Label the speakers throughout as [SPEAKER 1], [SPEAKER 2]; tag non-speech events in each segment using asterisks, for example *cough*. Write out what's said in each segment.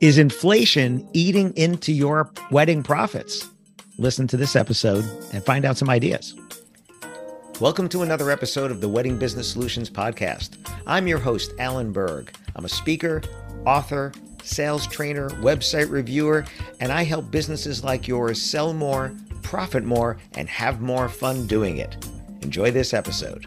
[SPEAKER 1] Is inflation eating into your wedding profits? Listen to this episode and find out some ideas. Welcome to another episode of the Wedding Business Solutions Podcast. I'm your host, Alan Berg. I'm a speaker, author, sales trainer, website reviewer, and I help businesses like yours sell more, profit more, and have more fun doing it. Enjoy this episode.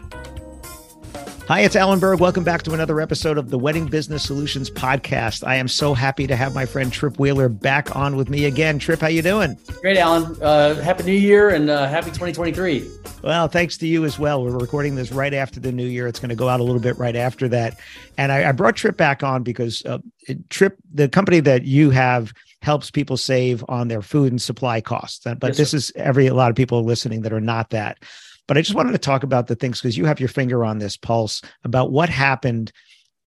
[SPEAKER 1] Hi, it's Alan Berg. Welcome back to another episode of the Wedding Business Solutions podcast. I am so happy to have my friend Trip Wheeler back on with me again. Trip, how you doing?
[SPEAKER 2] Great, Alan. Uh, happy New Year and uh, happy 2023.
[SPEAKER 1] Well, thanks to you as well. We're recording this right after the new year. It's going to go out a little bit right after that. And I, I brought Trip back on because uh, Trip, the company that you have, helps people save on their food and supply costs. But yes, this sir. is every a lot of people listening that are not that. But I just wanted to talk about the things because you have your finger on this pulse about what happened,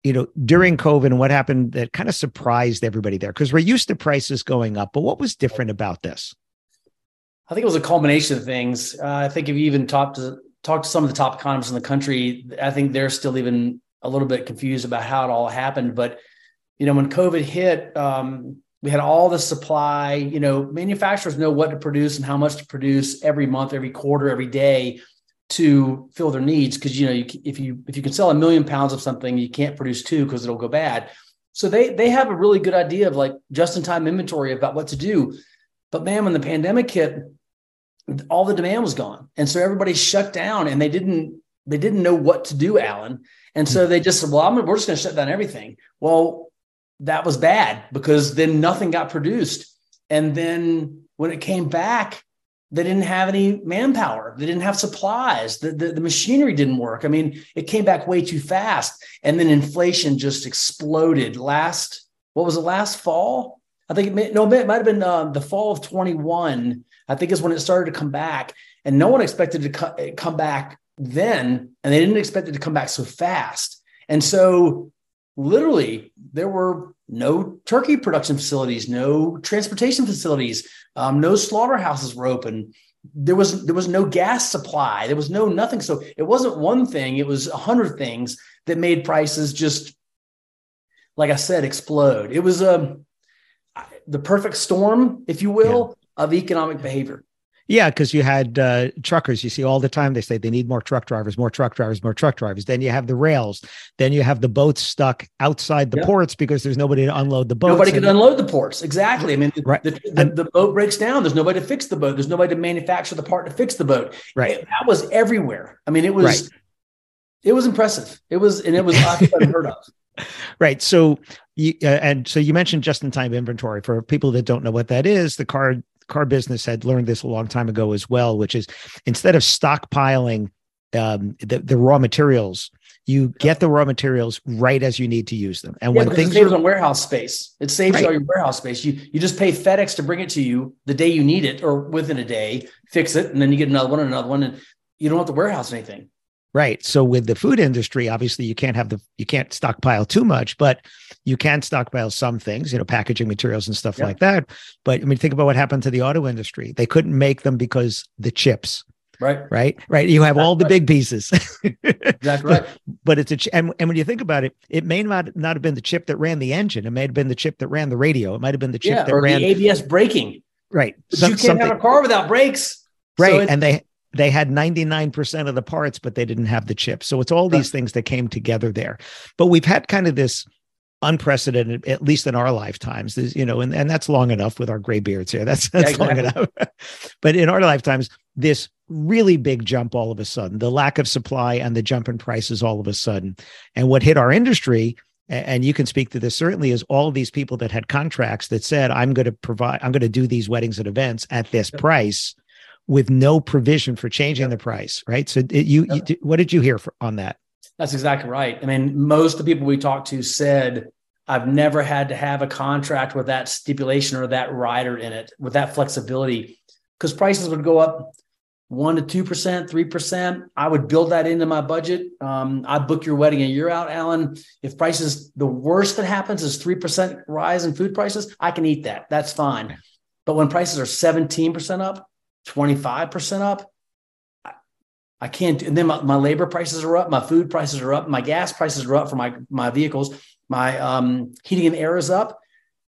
[SPEAKER 1] you know, during COVID and what happened that kind of surprised everybody there. Because we're used to prices going up, but what was different about this?
[SPEAKER 2] I think it was a culmination of things. Uh, I think if you even talked to talk to some of the top economists in the country, I think they're still even a little bit confused about how it all happened. But you know, when COVID hit, um, we had all the supply you know manufacturers know what to produce and how much to produce every month every quarter every day to fill their needs because you know you, if you if you can sell a million pounds of something you can't produce two because it'll go bad. So they they have a really good idea of like just in time inventory about what to do. But man when the pandemic hit all the demand was gone. And so everybody shut down and they didn't they didn't know what to do alan. And so hmm. they just said well I'm, we're just going to shut down everything. Well that was bad because then nothing got produced. And then when it came back, they didn't have any manpower. They didn't have supplies. The, the, the, machinery didn't work. I mean, it came back way too fast. And then inflation just exploded last, what was it, last fall? I think it may, no, it might have been uh, the fall of 21. I think is when it started to come back. And no one expected to co- come back then. And they didn't expect it to come back so fast. And so literally there were no turkey production facilities, no transportation facilities, um, no slaughterhouses were open. There was there was no gas supply. There was no nothing. So it wasn't one thing. It was a hundred things that made prices just, like I said, explode. It was a um, the perfect storm, if you will, yeah. of economic behavior.
[SPEAKER 1] Yeah, because you had uh, truckers. You see all the time. They say they need more truck drivers, more truck drivers, more truck drivers. Then you have the rails. Then you have the boats stuck outside the ports because there's nobody to unload the boats.
[SPEAKER 2] Nobody can unload the ports. Exactly. I mean, right. the, the, the, boat breaks down. There's nobody to fix the boat. There's nobody to manufacture the part to fix the boat.
[SPEAKER 1] Right.
[SPEAKER 2] It, that was everywhere. I mean, it was. Right. It was impressive. It was, and it was unheard of. *laughs*
[SPEAKER 1] Right. So you uh, and so you mentioned just-in-time inventory. For people that don't know what that is, the car car business had learned this a long time ago as well, which is instead of stockpiling um, the, the raw materials, you get the raw materials right as you need to use them.
[SPEAKER 2] And yeah, when things it saves are, on warehouse space, it saves right. all your warehouse space. You you just pay FedEx to bring it to you the day you need it or within a day, fix it, and then you get another one and another one, and you don't have to warehouse anything.
[SPEAKER 1] Right. So with the food industry, obviously you can't have the you can't stockpile too much, but you can stockpile some things, you know, packaging materials and stuff like that. But I mean, think about what happened to the auto industry. They couldn't make them because the chips.
[SPEAKER 2] Right.
[SPEAKER 1] Right. Right. You have all the big pieces. *laughs*
[SPEAKER 2] exactly right.
[SPEAKER 1] But it's a ch- and, and when you think about it, it may not not have been the chip that ran the engine. It may have been the chip that ran the radio. It might have been the chip yeah, that ran
[SPEAKER 2] the ABS braking.
[SPEAKER 1] Right.
[SPEAKER 2] you can't have a car without brakes.
[SPEAKER 1] Right. So and they they had 99% of the parts, but they didn't have the chips. So it's all these things that came together there. But we've had kind of this unprecedented, at least in our lifetimes, you know, and, and that's long enough with our gray beards here. That's, that's yeah, exactly. long enough. *laughs* but in our lifetimes, this really big jump all of a sudden, the lack of supply and the jump in prices all of a sudden. And what hit our industry and you can speak to this certainly is all of these people that had contracts that said i'm going to provide i'm going to do these weddings and events at this price with no provision for changing the price right so it, you, you, what did you hear for, on that
[SPEAKER 2] that's exactly right i mean most of the people we talked to said i've never had to have a contract with that stipulation or that rider in it with that flexibility because prices would go up one to two percent, three percent. I would build that into my budget. Um, I book your wedding a year out, Alan. If prices, the worst that happens is three percent rise in food prices, I can eat that. That's fine. But when prices are seventeen percent up, twenty five percent up, I, I can't. And then my, my, labor prices are up, my food prices are up, my gas prices are up for my my vehicles, my um, heating and air is up.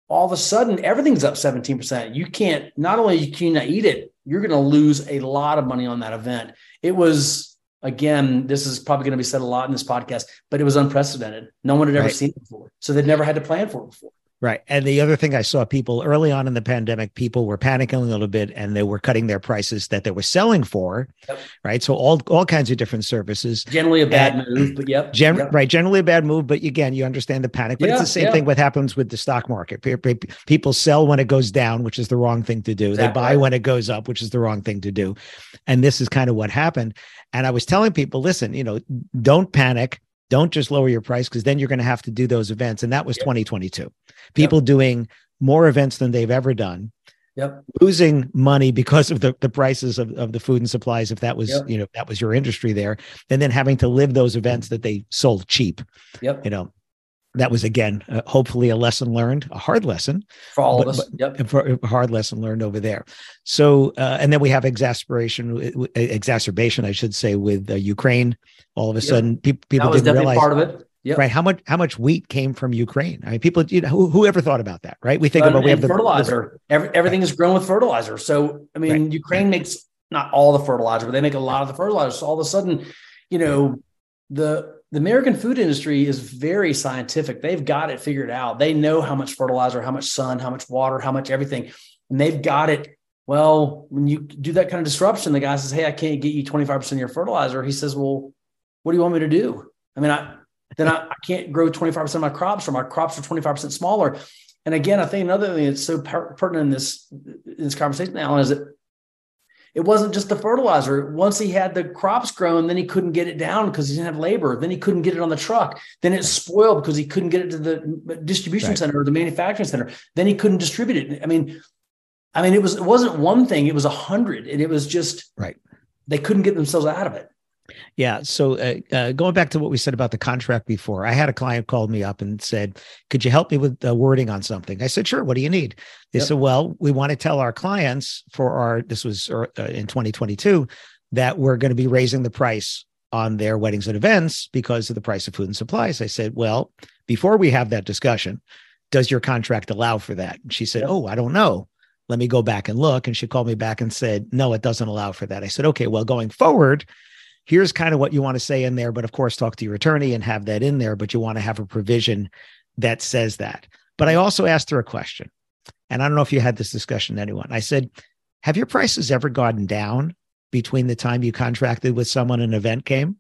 [SPEAKER 2] All of a sudden, everything's up seventeen percent. You can't. Not only can you cannot eat it, you're going to lose a lot of money on that event. It was, again, this is probably going to be said a lot in this podcast, but it was unprecedented. No one had ever right. seen it before. So they'd never had to plan for it before.
[SPEAKER 1] Right. And the other thing I saw people early on in the pandemic, people were panicking a little bit and they were cutting their prices that they were selling for. Yep. Right. So all all kinds of different services.
[SPEAKER 2] Generally a bad and move, but yep.
[SPEAKER 1] Gen-
[SPEAKER 2] yep.
[SPEAKER 1] Right. Generally a bad move. But again, you understand the panic. But yeah, it's the same yeah. thing what happens with the stock market. People sell when it goes down, which is the wrong thing to do. Exactly. They buy when it goes up, which is the wrong thing to do. And this is kind of what happened. And I was telling people, listen, you know, don't panic don't just lower your price because then you're going to have to do those events. And that was yep. 2022. People yep. doing more events than they've ever done.
[SPEAKER 2] Yep.
[SPEAKER 1] Losing money because of the, the prices of, of the food and supplies, if that was, yep. you know, that was your industry there, and then having to live those events that they sold cheap.
[SPEAKER 2] Yep.
[SPEAKER 1] You know, that was again uh, hopefully a lesson learned a hard lesson
[SPEAKER 2] for all but, of us yep
[SPEAKER 1] for a hard lesson learned over there so uh, and then we have exasperation exacerbation i should say with uh, ukraine all of a yep. sudden pe- people didn't realize
[SPEAKER 2] part of it Yep.
[SPEAKER 1] Right. How much how much wheat came from Ukraine? I mean, people, you know, who, who ever thought about that, right? We think about we have the
[SPEAKER 2] fertilizer. The, Every, everything right. is grown with fertilizer. So I mean, right. Ukraine makes not all the fertilizer, but they make a lot of the fertilizer. So all of a sudden, you know, the the American food industry is very scientific. They've got it figured out. They know how much fertilizer, how much sun, how much water, how much everything. And they've got it. Well, when you do that kind of disruption, the guy says, Hey, I can't get you 25% of your fertilizer. He says, Well, what do you want me to do? I mean, I then I, I can't grow 25% of my crops or my crops are 25% smaller. And again, I think another thing that's so pertinent in this, in this conversation, Alan, is that it wasn't just the fertilizer. Once he had the crops grown, then he couldn't get it down because he didn't have labor. Then he couldn't get it on the truck. Then it spoiled because he couldn't get it to the distribution right. center or the manufacturing center. Then he couldn't distribute it. I mean, I mean, it was it wasn't one thing; it was a hundred, and it was just
[SPEAKER 1] right.
[SPEAKER 2] They couldn't get themselves out of it.
[SPEAKER 1] Yeah. So uh, uh, going back to what we said about the contract before, I had a client called me up and said, "Could you help me with the wording on something?" I said, "Sure. What do you need?" They yep. said, "Well, we want to tell our clients for our this was uh, in 2022 that we're going to be raising the price on their weddings and events because of the price of food and supplies." I said, "Well, before we have that discussion, does your contract allow for that?" And she said, yep. "Oh, I don't know." Let me go back and look. And she called me back and said, No, it doesn't allow for that. I said, Okay, well, going forward, here's kind of what you want to say in there but of course talk to your attorney and have that in there but you want to have a provision that says that. But i also asked her a question and i don't know if you had this discussion anyone. I said have your prices ever gone down between the time you contracted with someone an event came?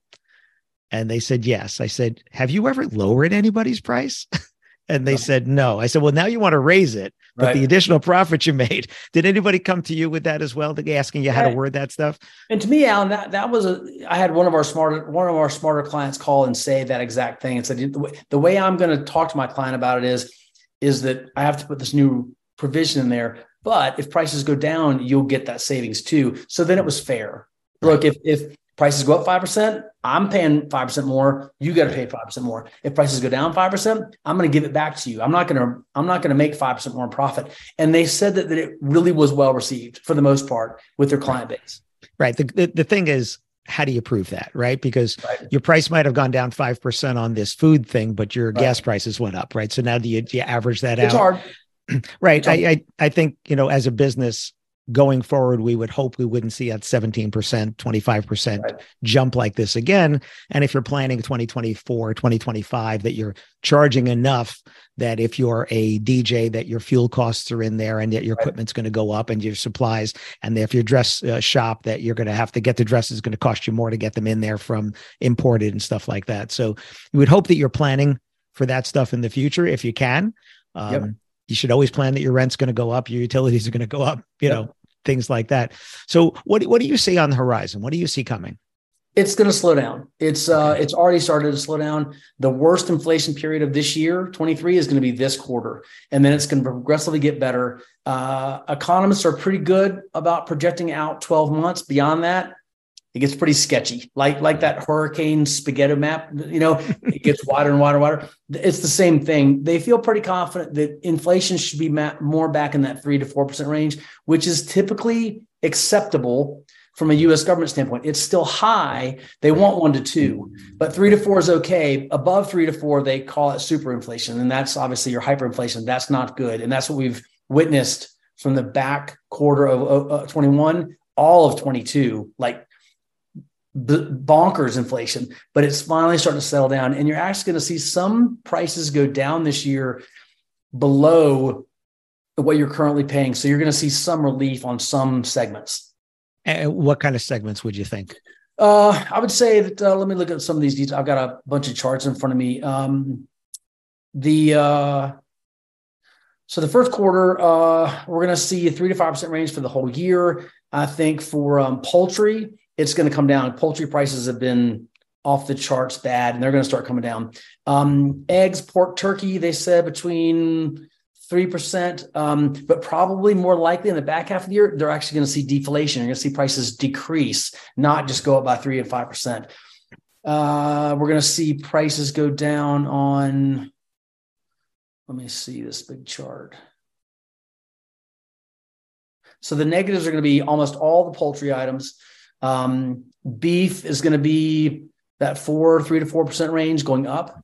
[SPEAKER 1] And they said yes. I said have you ever lowered anybody's price *laughs* And they said no. I said, well, now you want to raise it, but right. the additional *laughs* profit you made. Did anybody come to you with that as well? Asking you how to word that stuff?
[SPEAKER 2] And to me, Alan, that that was a. I had one of our smarter one of our smarter clients call and say that exact thing and said the way, the way I'm going to talk to my client about it is is that I have to put this new provision in there. But if prices go down, you'll get that savings too. So then it was fair. Look, if if prices go up 5%, I'm paying 5% more. You got to pay 5% more. If prices go down 5%, I'm going to give it back to you. I'm not going to, I'm not going to make 5% more profit. And they said that, that it really was well received for the most part with their client base.
[SPEAKER 1] Right. The, the, the thing is, how do you prove that? Right. Because right. your price might have gone down 5% on this food thing, but your right. gas prices went up. Right. So now do you, do you average that out?
[SPEAKER 2] it's
[SPEAKER 1] out?
[SPEAKER 2] Hard. *clears throat*
[SPEAKER 1] right. I, I, I think, you know, as a business, going forward, we would hope we wouldn't see that 17%, 25% right. jump like this again. And if you're planning 2024, 2025, that you're charging enough that if you're a DJ, that your fuel costs are in there and that your right. equipment's going to go up and your supplies, and if your dress uh, shop, that you're going to have to get the dresses going to cost you more to get them in there from imported and stuff like that. So we would hope that you're planning for that stuff in the future if you can. Um, yep. You should always plan that your rent's going to go up, your utilities are going to go up, you yep. know, things like that. So, what what do you see on the horizon? What do you see coming?
[SPEAKER 2] It's going to slow down. It's uh, it's already started to slow down. The worst inflation period of this year, 23, is going to be this quarter, and then it's going to progressively get better. Uh, economists are pretty good about projecting out 12 months. Beyond that, it gets pretty sketchy, like like that hurricane spaghetti map. You know, it gets wider and wider, and wider. It's the same thing. They feel pretty confident that inflation should be more back in that three to four percent range, which is typically acceptable from a U.S. government standpoint. It's still high. They want one to two, but three to four is okay. Above three to four, they call it super inflation, and that's obviously your hyperinflation. That's not good, and that's what we've witnessed from the back quarter of uh, 21 all of 22 like bonkers inflation, but it's finally starting to settle down. And you're actually going to see some prices go down this year below what you're currently paying. So you're going to see some relief on some segments.
[SPEAKER 1] And what kind of segments would you think?
[SPEAKER 2] Uh, I would say that uh, let me look at some of these details. I've got a bunch of charts in front of me. Um, the uh, so the first quarter, uh, we're going to see a three to five percent range for the whole year. I think for um, poultry, it's going to come down. Poultry prices have been off the charts bad, and they're going to start coming down. Um, eggs, pork, turkey, they said between three percent, um, but probably more likely in the back half of the year, they're actually going to see deflation. You're going to see prices decrease, not just go up by three and five percent. Uh, we're going to see prices go down on. Let me see this big chart. So the negatives are going to be almost all the poultry items. Um, beef is going to be that four, three to four percent range going up.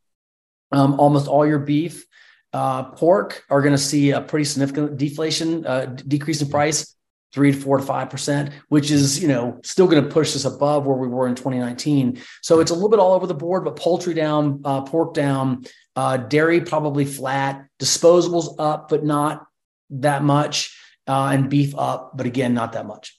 [SPEAKER 2] Um, almost all your beef, uh, pork are going to see a pretty significant deflation, uh, decrease in price, three to four to five percent, which is you know still going to push us above where we were in 2019. So it's a little bit all over the board, but poultry down, uh, pork down, uh, dairy probably flat, disposables up, but not that much, uh, and beef up, but again not that much.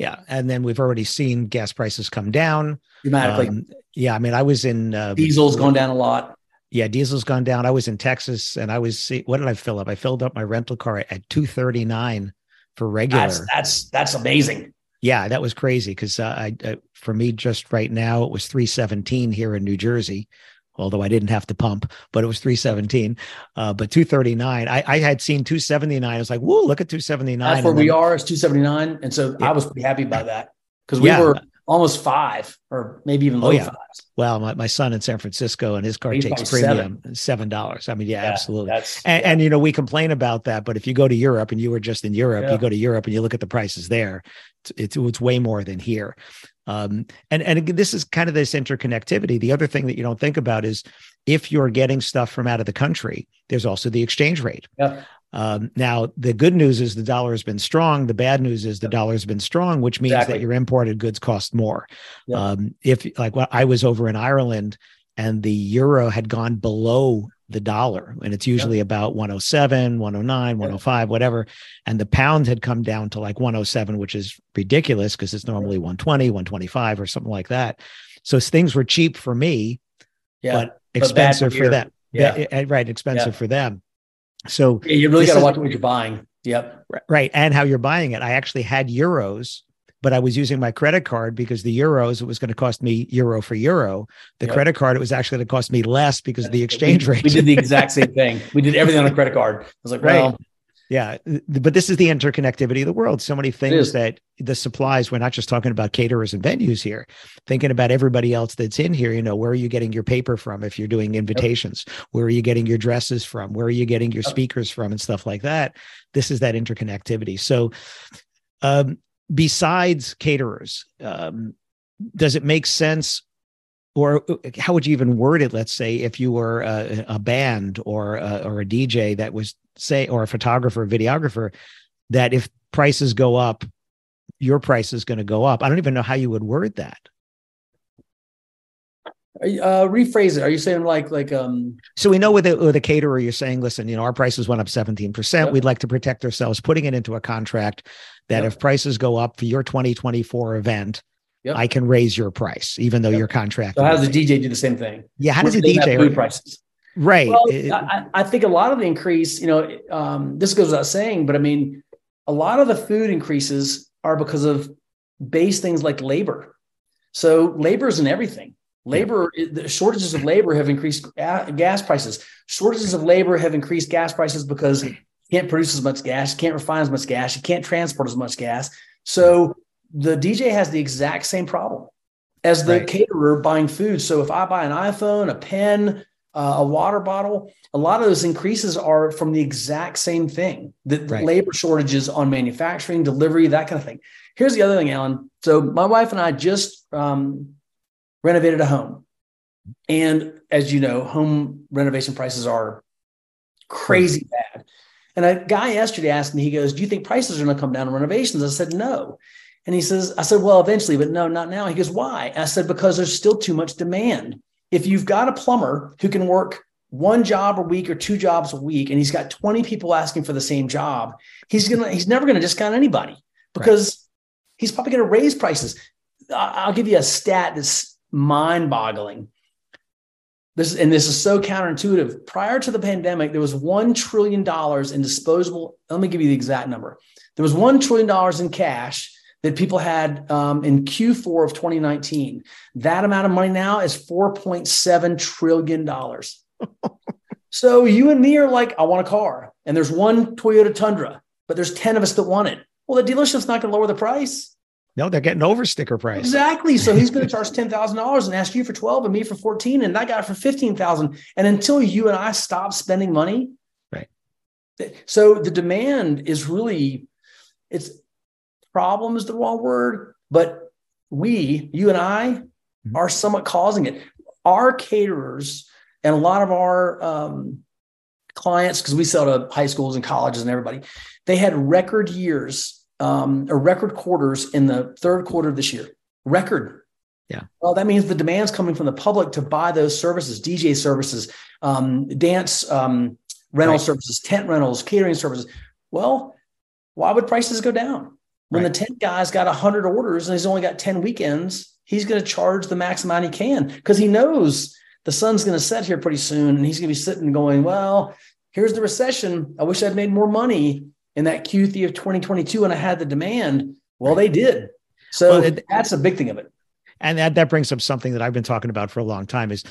[SPEAKER 1] Yeah, and then we've already seen gas prices come down
[SPEAKER 2] dramatically. Um,
[SPEAKER 1] yeah, I mean, I was in uh,
[SPEAKER 2] diesel's gone down a lot.
[SPEAKER 1] Yeah, diesel's gone down. I was in Texas, and I was what did I fill up? I filled up my rental car at two thirty nine for regular.
[SPEAKER 2] That's that's that's amazing.
[SPEAKER 1] Yeah, that was crazy because uh, I, uh, for me just right now it was three seventeen here in New Jersey, although I didn't have to pump, but it was 317. Uh, but 239, I, I, had seen 279. I was like, whoa, look at 279.
[SPEAKER 2] That's where then, we are, is 279. And so yeah. I was pretty happy by that because we yeah. were almost five or maybe even oh, low oh, yeah. fives.
[SPEAKER 1] Well, my, my son in San Francisco and his car He's takes premium seven dollars. I mean, yeah, yeah absolutely. and, yeah. and, you know, we complain about that, but if you go to Europe and you were just in Europe, you go to Europe and you look at the prices there, it's, it's, it's way more than here. Um, and and this is kind of this interconnectivity. The other thing that you don't think about is if you're getting stuff from out of the country, there's also the exchange rate.
[SPEAKER 2] Yeah.
[SPEAKER 1] Um, now, the good news is the dollar has been strong. The bad news is the dollar has been strong, which means exactly. that your imported goods cost more. Yeah. Um, if like well, I was over in Ireland and the euro had gone below the dollar and it's usually yep. about 107 109 105 whatever. And the pound had come down to like 107 which is ridiculous because it's normally 120 125 or something like that. So things were cheap for me yeah. but expensive but for them. Yeah. Eh, eh, right expensive yeah. for them. So
[SPEAKER 2] you really got to watch what you're buying. Yep.
[SPEAKER 1] Right and how you're buying it. I actually had euros but I was using my credit card because the euros, it was going to cost me euro for euro. The yep. credit card, it was actually going to cost me less because of the exchange
[SPEAKER 2] we,
[SPEAKER 1] rate.
[SPEAKER 2] We did the exact *laughs* same thing. We did everything on a credit card. I was like, right. well,
[SPEAKER 1] yeah, but this is the interconnectivity of the world. So many things that the supplies, we're not just talking about caterers and venues here, thinking about everybody else that's in here. You know, where are you getting your paper from if you're doing invitations? Yep. Where are you getting your dresses from? Where are you getting your speakers from and stuff like that? This is that interconnectivity. So, um, besides caterers, um, does it make sense? Or uh, how would you even word it? Let's say if you were a, a band or a, or a DJ that was say, or a photographer, videographer, that if prices go up, your price is going to go up. I don't even know how you would word that.
[SPEAKER 2] Uh, rephrase it. Are you saying like like um?
[SPEAKER 1] So we know with a, with a caterer, you're saying, listen, you know, our prices went up 17. percent yep. We'd like to protect ourselves, putting it into a contract that yep. if prices go up for your 2024 event, yep. I can raise your price, even though your contract.
[SPEAKER 2] So how does the DJ do the same thing?
[SPEAKER 1] Yeah, how does the DJ
[SPEAKER 2] food prices?
[SPEAKER 1] Right.
[SPEAKER 2] Well, it, I, I, think a lot of the increase, you know, um, this goes without saying, but I mean, a lot of the food increases are because of base things like labor. So labor is in everything. Labor, the shortages of labor have increased gas prices. Shortages of labor have increased gas prices because you can't produce as much gas, you can't refine as much gas, you can't transport as much gas. So the DJ has the exact same problem as the right. caterer buying food. So if I buy an iPhone, a pen, uh, a water bottle, a lot of those increases are from the exact same thing the, right. labor shortages on manufacturing, delivery, that kind of thing. Here's the other thing, Alan. So my wife and I just um, renovated a home. And as you know, home renovation prices are crazy bad. And a guy yesterday asked me, he goes, Do you think prices are going to come down on renovations? I said, No. And he says, I said, Well, eventually, but no, not now. He goes, Why? I said, Because there's still too much demand. If you've got a plumber who can work one job a week or two jobs a week, and he's got 20 people asking for the same job, he's gonna he's never gonna discount anybody because right. he's probably gonna raise prices. I'll give you a stat that's mind-boggling. This and this is so counterintuitive. Prior to the pandemic, there was one trillion dollars in disposable. Let me give you the exact number. There was one trillion dollars in cash that people had um, in Q4 of 2019. That amount of money now is 4.7 trillion dollars. *laughs* so you and me are like, I want a car, and there's one Toyota Tundra, but there's 10 of us that want it. Well, the dealership's not going to lower the price.
[SPEAKER 1] No, they're getting over sticker price.
[SPEAKER 2] Exactly. So he's going *laughs* to charge ten thousand dollars and ask you for twelve and me for fourteen, and that guy for fifteen thousand. And until you and I stop spending money,
[SPEAKER 1] right?
[SPEAKER 2] So the demand is really, it's problem is the wrong word, but we, you and I, mm-hmm. are somewhat causing it. Our caterers and a lot of our um, clients, because we sell to high schools and colleges and everybody, they had record years um, or record quarters in the third quarter of this year. Record.
[SPEAKER 1] Yeah.
[SPEAKER 2] Well, that means the demand's coming from the public to buy those services, DJ services, um, dance um, rental right. services, tent rentals, catering services. Well, why would prices go down? When right. the tent guy's got 100 orders and he's only got 10 weekends, he's going to charge the max amount he can because he knows the sun's going to set here pretty soon and he's going to be sitting going, well, here's the recession. I wish I'd made more money in that Q3 of 2022 and I had the demand. Well, they did. So well, it, that's a big thing of it.
[SPEAKER 1] And that, that brings up something that I've been talking about for a long time is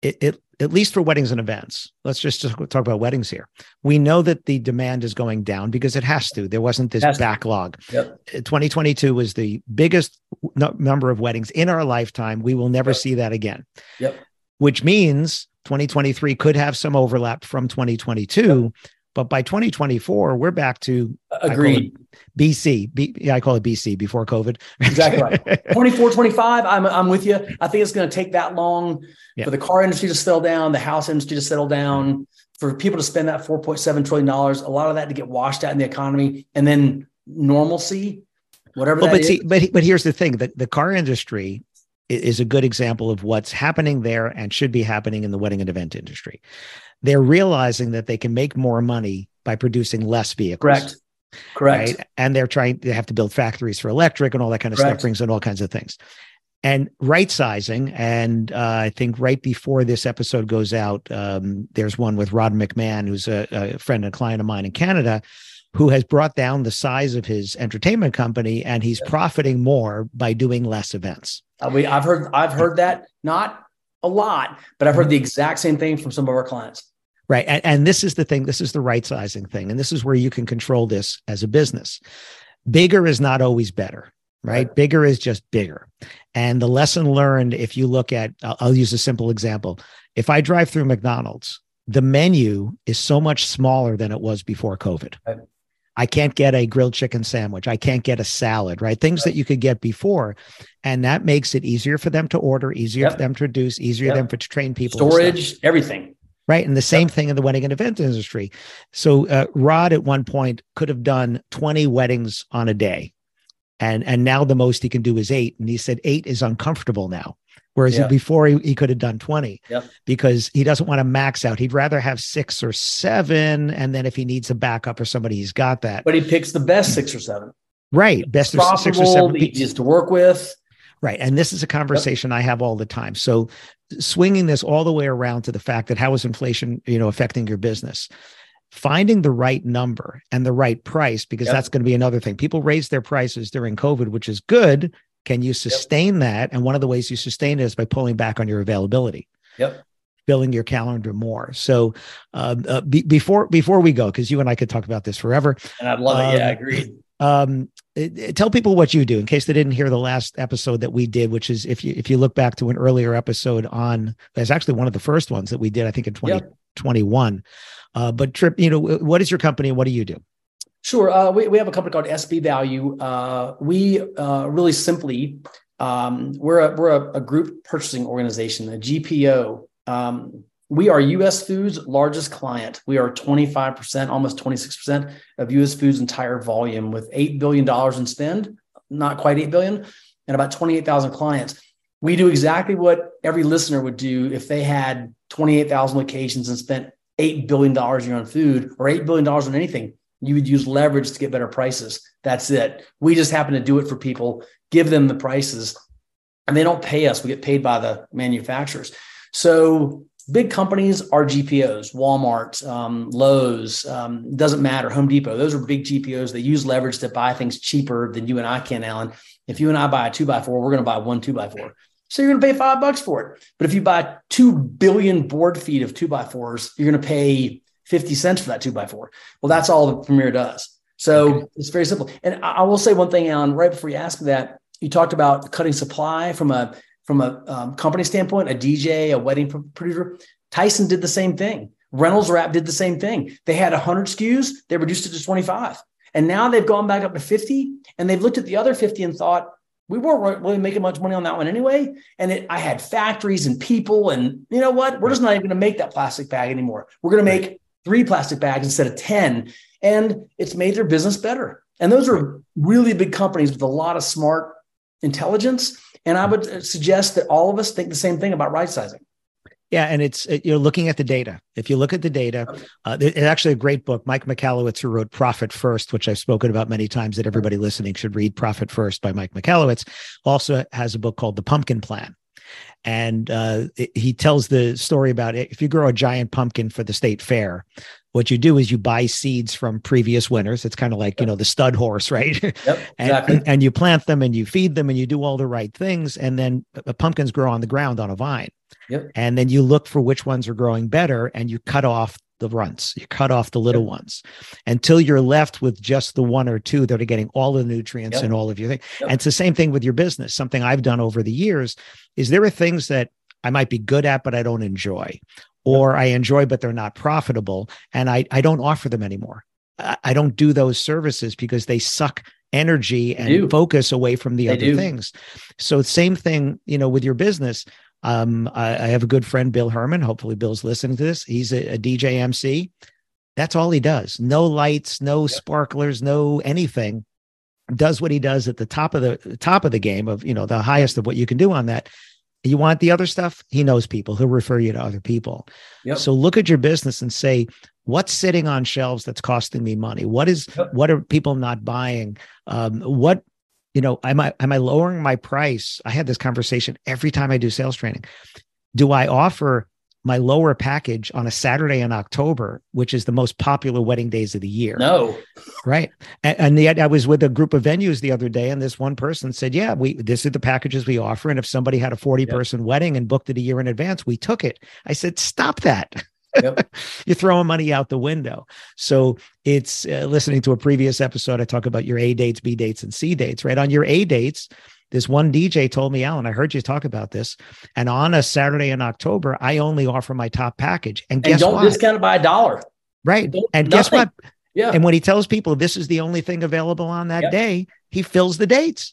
[SPEAKER 1] it, it at least for weddings and events. Let's just, talk about weddings here. We know that the demand is going down because it has to. There wasn't this backlog.
[SPEAKER 2] Yep.
[SPEAKER 1] Uh, 2022 was the biggest number of weddings in our lifetime. We will never yep. see that again.
[SPEAKER 2] Yep.
[SPEAKER 1] Which means 2023 could have some overlap from 2022. But by 2024, we're back to
[SPEAKER 2] agreed.
[SPEAKER 1] BC. B, yeah, I call it BC before COVID.
[SPEAKER 2] exactly right. *laughs* 24, 25. I'm, I'm with you. I think it's going to take that long yeah. for the car industry to settle down, the house industry to settle down, for people to spend that $4.7 trillion, a lot of that to get washed out in the economy and then normalcy, whatever well,
[SPEAKER 1] but
[SPEAKER 2] is.
[SPEAKER 1] See, but, but here's the thing that the car industry is a good example of what's happening there and should be happening in the wedding and event industry they're realizing that they can make more money by producing less vehicles.
[SPEAKER 2] Correct. Correct. Right?
[SPEAKER 1] And they're trying, they have to build factories for electric and all that kind of Correct. stuff, brings in all kinds of things. And right sizing. And uh, I think right before this episode goes out, um, there's one with Rod McMahon, who's a, a friend and client of mine in Canada, who has brought down the size of his entertainment company and he's profiting more by doing less events.
[SPEAKER 2] Uh, we, I've heard, I've heard that not a lot, but I've heard the exact same thing from some of our clients.
[SPEAKER 1] Right. And, and this is the thing, this is the right sizing thing. And this is where you can control this as a business. Bigger is not always better, right? right. Bigger is just bigger. And the lesson learned, if you look at, I'll, I'll use a simple example. If I drive through McDonald's, the menu is so much smaller than it was before COVID. Right. I can't get a grilled chicken sandwich. I can't get a salad, right? Things right. that you could get before. And that makes it easier for them to order, easier yep. for them to produce, easier yep. for them to train people.
[SPEAKER 2] Storage, everything.
[SPEAKER 1] Right. And the same yep. thing in the wedding and event industry. So uh, Rod at one point could have done 20 weddings on a day. And, and now the most he can do is eight. And he said eight is uncomfortable now. Whereas yeah. before he, he could have done 20
[SPEAKER 2] yep.
[SPEAKER 1] because he doesn't want to max out. He'd rather have six or seven. And then if he needs a backup or somebody, he's got that.
[SPEAKER 2] But he picks the best six or seven.
[SPEAKER 1] Right. Best six or seven.
[SPEAKER 2] Easiest to work with.
[SPEAKER 1] Right. And this is a conversation yep. I have all the time. So swinging this all the way around to the fact that how is inflation, you know, affecting your business? Finding the right number and the right price, because yep. that's going to be another thing. People raise their prices during COVID, which is good. Can you sustain yep. that? And one of the ways you sustain it is by pulling back on your availability.
[SPEAKER 2] Yep
[SPEAKER 1] filling your calendar more. So um, uh, be, before before we go, because you and I could talk about this forever.
[SPEAKER 2] And I'd love um, it. Yeah, I um,
[SPEAKER 1] tell people what you do in case they didn't hear the last episode that we did, which is if you if you look back to an earlier episode on that's actually one of the first ones that we did, I think in 2021. Yep. Uh, but Trip, you know, what is your company and what do you do?
[SPEAKER 2] Sure. Uh, we, we have a company called SB Value. Uh, we uh, really simply, um, we're a, we're a, a, group purchasing organization, a GPO. Um, we are US Foods' largest client. We are 25%, almost 26% of US Foods' entire volume with $8 billion in spend, not quite 8 billion, and about 28,000 clients. We do exactly what every listener would do if they had 28,000 locations and spent $8 billion a year on food or $8 billion on anything. You would use leverage to get better prices. That's it. We just happen to do it for people, give them the prices, and they don't pay us. We get paid by the manufacturers. So big companies are GPOs, Walmart, um, Lowe's, um, doesn't matter, Home Depot. Those are big GPOs. They use leverage to buy things cheaper than you and I can, Alan. If you and I buy a two by four, we're going to buy one two by four. So you're going to pay five bucks for it. But if you buy two billion board feet of two by fours, you're going to pay 50 cents for that two by four. Well, that's all the Premier does. So okay. it's very simple. And I will say one thing, Alan, right before you ask that, you talked about cutting supply from a from a um, company standpoint, a DJ, a wedding producer, Tyson did the same thing. Reynolds Wrap did the same thing. They had 100 SKUs, they reduced it to 25. And now they've gone back up to 50 and they've looked at the other 50 and thought, we weren't really making much money on that one anyway. And it, I had factories and people, and you know what? We're just not even going to make that plastic bag anymore. We're going to make three plastic bags instead of 10. And it's made their business better. And those are really big companies with a lot of smart intelligence and I would suggest that all of us think the same thing about right sizing.
[SPEAKER 1] Yeah, and it's you're looking at the data. If you look at the data, uh, it's actually a great book. Mike Michalowicz, who wrote Profit First, which I've spoken about many times, that everybody listening should read. Profit First by Mike Michalowicz, also has a book called The Pumpkin Plan, and uh, it, he tells the story about it. If you grow a giant pumpkin for the state fair, what you do is you buy seeds from previous winners. It's kind of like, you know, the stud horse, *laughs* right?
[SPEAKER 2] Yep, exactly.
[SPEAKER 1] and, and you plant them and you feed them and you do all the right things. And then pumpkins grow on the ground on a vine.
[SPEAKER 2] Yep.
[SPEAKER 1] And then you look for which ones are growing better and you cut off the runts. You cut off the little yep. ones until you're left with just the one or two that are getting all the nutrients yep. and all of your things. Yep. And it's the same thing with your business. Something I've done over the years is there are things that I might be good at, but I don't enjoy, or I enjoy, but they're not profitable. And I, I don't offer them anymore. I, I don't do those services because they suck energy and focus away from the
[SPEAKER 2] they
[SPEAKER 1] other
[SPEAKER 2] do.
[SPEAKER 1] things. So same thing, you know, with your business. Um, I, I, have a good friend, Bill Herman. Hopefully Bill's listening to this. He's a, a DJ MC. That's all he does. No lights, no sparklers, no anything. Does what he does at the top of the top of the game of, you know, the highest of what you can do on that. You want the other stuff? He knows people. He'll refer you to other people.
[SPEAKER 2] Yep.
[SPEAKER 1] So look at your business and say, what's sitting on shelves that's costing me money? What is yep. what are people not buying? Um, what you know, am I am I lowering my price? I had this conversation every time I do sales training. Do I offer my lower package on a Saturday in October, which is the most popular wedding days of the year.
[SPEAKER 2] No,
[SPEAKER 1] right. And, and yet I was with a group of venues the other day, and this one person said, "Yeah, we this is the packages we offer, and if somebody had a forty person yep. wedding and booked it a year in advance, we took it." I said, "Stop that." Yep. *laughs* You're throwing money out the window. So it's uh, listening to a previous episode. I talk about your A dates, B dates, and C dates. Right on your A dates, this one DJ told me, Alan, I heard you talk about this. And on a Saturday in October, I only offer my top package. And guess
[SPEAKER 2] and don't
[SPEAKER 1] what?
[SPEAKER 2] discount it by a dollar.
[SPEAKER 1] Right.
[SPEAKER 2] Don't,
[SPEAKER 1] and nothing. guess what?
[SPEAKER 2] Yeah.
[SPEAKER 1] And when he tells people this is the only thing available on that yep. day, he fills the dates.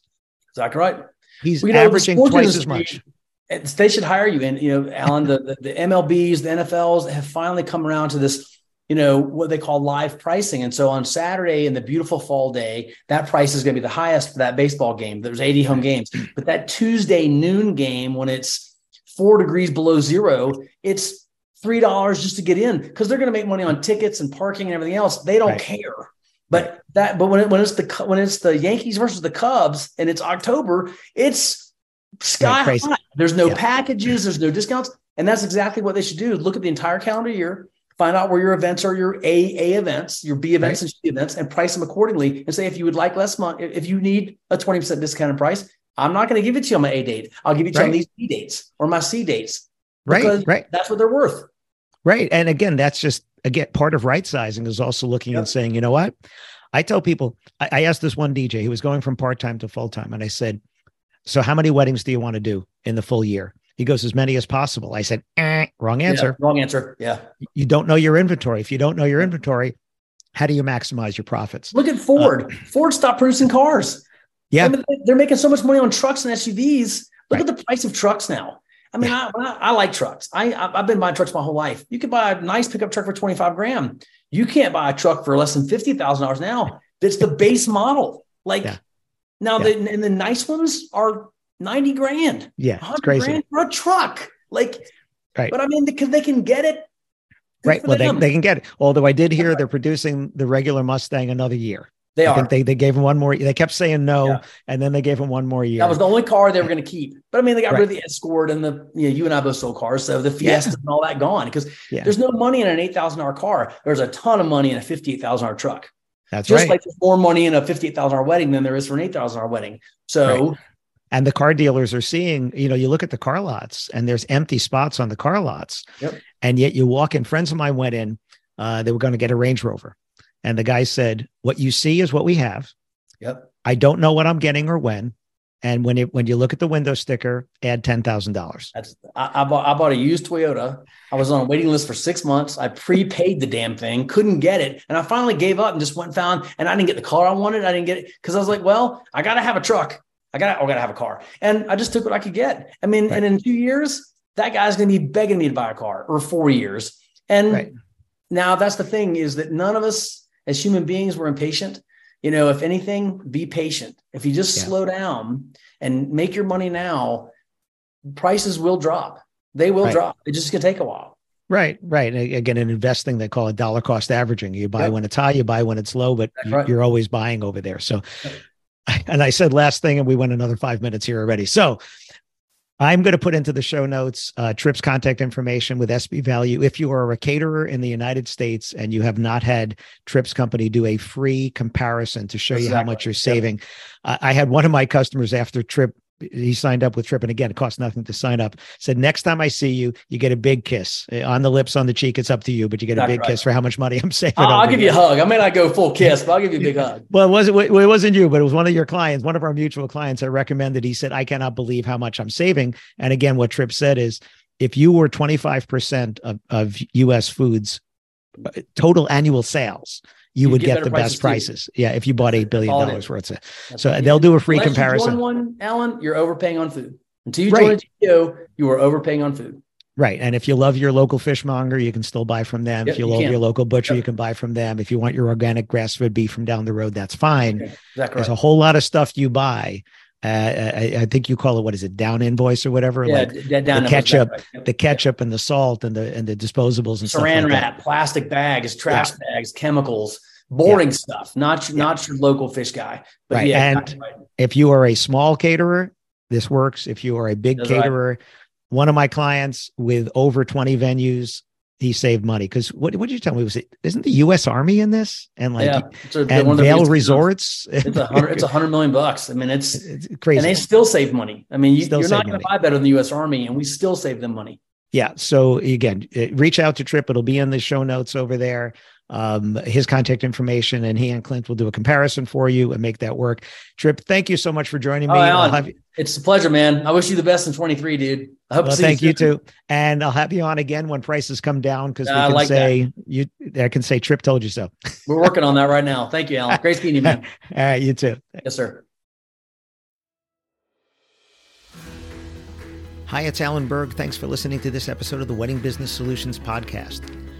[SPEAKER 2] Exactly right.
[SPEAKER 1] He's well, averaging twice as much.
[SPEAKER 2] They should hire you. And you know, Alan, the, the, the MLBs, the NFLs have finally come around to this, you know, what they call live pricing. And so on Saturday in the beautiful fall day, that price is going to be the highest for that baseball game. There's 80 home games, but that Tuesday noon game when it's four degrees below zero, it's three dollars just to get in because they're going to make money on tickets and parking and everything else. They don't right. care. But that, but when it, when it's the when it's the Yankees versus the Cubs and it's October, it's sky high. There's no yeah. packages, there's no discounts, and that's exactly what they should do. Look at the entire calendar year, find out where your events are, your A A events, your B events, right. and C events, and price them accordingly. And say if you would like less money, if you need a twenty percent discounted price, I'm not going to give it to you on my A date. I'll give it to right. you on these B dates or my C dates.
[SPEAKER 1] Right, right.
[SPEAKER 2] That's what they're worth.
[SPEAKER 1] Right, and again, that's just again part of right sizing is also looking yep. and saying, you know what I tell people, I, I asked this one DJ, he was going from part time to full time, and I said, So, how many weddings do you want to do in the full year? He goes, As many as possible. I said, eh, Wrong answer.
[SPEAKER 2] Yeah, wrong answer. Yeah.
[SPEAKER 1] You don't know your inventory. If you don't know your inventory, how do you maximize your profits?
[SPEAKER 2] Look at Ford. Uh, Ford stopped producing cars.
[SPEAKER 1] Yeah.
[SPEAKER 2] I mean, they're making so much money on trucks and SUVs. Look right. at the price of trucks now. I mean, yeah. I, I, like trucks. I, I've been buying trucks my whole life. You could buy a nice pickup truck for 25 grand. You can't buy a truck for less than $50,000 now. That's the base model. Like yeah. Now, yeah. the and the nice ones are ninety grand.
[SPEAKER 1] Yeah, it's crazy grand
[SPEAKER 2] for a truck. Like, right? But I mean, because they can get it.
[SPEAKER 1] Right. Well, they, they can get it. Although I did hear they're producing the regular Mustang another year.
[SPEAKER 2] They
[SPEAKER 1] I
[SPEAKER 2] are.
[SPEAKER 1] Think they they gave him one more. They kept saying no, yeah. and then they gave him one more year.
[SPEAKER 2] That was the only car they were going to keep. But I mean, they got right. rid of the Escort and the you know you and I both sold cars, so the Fiesta yeah. and all that gone because yeah. there's no money in an eight thousand dollar car. There's a ton of money in a fifty eight thousand dollar truck.
[SPEAKER 1] That's right.
[SPEAKER 2] just
[SPEAKER 1] right.
[SPEAKER 2] like there's more money in a fifty-eight thousand dollar wedding than there is for an eight thousand dollar wedding. So,
[SPEAKER 1] right. and the car dealers are seeing, you know, you look at the car lots and there's empty spots on the car lots,
[SPEAKER 2] yep.
[SPEAKER 1] and yet you walk in. Friends of mine went in; uh, they were going to get a Range Rover, and the guy said, "What you see is what we have."
[SPEAKER 2] Yep.
[SPEAKER 1] I don't know what I'm getting or when, and when it when you look at the window sticker, add ten thousand dollars.
[SPEAKER 2] I, I, bought I bought a used Toyota. I was on a waiting list for six months. I prepaid the damn thing, couldn't get it, and I finally gave up and just went and found. And I didn't get the car I wanted. I didn't get it because I was like, well, I got to have a truck. I gotta I got to have a car, and I just took what I could get. I mean, right. and in two years, that guy's going to be begging me to buy a car, or four years. And right. now that's the thing is that none of us as human beings were impatient you know, if anything, be patient. If you just yeah. slow down and make your money now, prices will drop. They will right. drop. It just gonna take a while.
[SPEAKER 1] Right, right. And Again, in investing, they call it dollar cost averaging. You buy when it's high, you buy when it's low, but right. you're always buying over there. So, *laughs* and I said last thing, and we went another five minutes here already. So, I'm going to put into the show notes uh, Trip's contact information with SB Value. If you are a caterer in the United States and you have not had Trip's company do a free comparison to show exactly. you how much you're saving, yep. uh, I had one of my customers after Tripp he signed up with Trip, and again, it costs nothing to sign up. Said next time I see you, you get a big kiss eh, on the lips, on the cheek. It's up to you, but you get a big right. kiss for how much money I'm saving.
[SPEAKER 2] I'll, I'll give you a hug. I may not go full kiss, but I'll give you a big *laughs* hug.
[SPEAKER 1] well, it wasn't. It wasn't you, but it was one of your clients, one of our mutual clients. I recommended. He said, "I cannot believe how much I'm saving." And again, what Trip said is, if you were 25 percent of of US Foods uh, total annual sales you, you would get, get the best prices. Too. Yeah, if you bought eight billion dollars worth of. So right. they'll do a free
[SPEAKER 2] Unless
[SPEAKER 1] comparison.
[SPEAKER 2] You one, Alan, you're overpaying on food. Until you right. join a GPO, you are overpaying on food.
[SPEAKER 1] Right. And if you love your local fishmonger, you can still buy from them. Yep, if you, you love can. your local butcher, yep. you can buy from them. If you want your organic grass fed beef from down the road, that's fine. Okay. Exactly There's a whole lot of stuff you buy. Uh, I, I, think you call it what is it down invoice or whatever yeah, like d- down the ketchup right. the ketchup and the salt and the and the disposables and
[SPEAKER 2] saran
[SPEAKER 1] like
[SPEAKER 2] wrap
[SPEAKER 1] that.
[SPEAKER 2] plastic bags trash yeah. bags chemicals boring yeah. stuff, not your, yeah. not your local fish guy.
[SPEAKER 1] But right. Yeah, and right. if you are a small caterer, this works. If you are a big That's caterer, right. one of my clients with over 20 venues, he saved money because what what did you tell me was it isn't the U.S. Army in this and like yeah, a, and Vail Resorts?
[SPEAKER 2] It's a hundred it's a hundred million bucks. I mean, it's, it's, crazy, and they still save money. I mean, you, are not going to buy better than the U.S. Army, and we still save them money.
[SPEAKER 1] Yeah. So again, reach out to Trip. It'll be in the show notes over there um, his contact information, and he and Clint will do a comparison for you and make that work. Trip, thank you so much for joining me.
[SPEAKER 2] Alan, you- it's a pleasure, man. I wish you the best in 23, dude. I hope
[SPEAKER 1] well, thank you, Thank you too. And I'll have you on again when prices come down because we can like say that. you I can say Trip told you so.
[SPEAKER 2] We're working on that right now. Thank you, Alan. Great seeing you, man. *laughs*
[SPEAKER 1] All right, you too.
[SPEAKER 2] Yes, sir.
[SPEAKER 1] Hi, it's Alan Berg. Thanks for listening to this episode of the Wedding Business Solutions Podcast.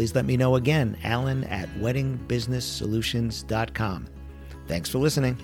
[SPEAKER 1] please let me know again, Alan at weddingbusinesssolutions.com. Thanks for listening.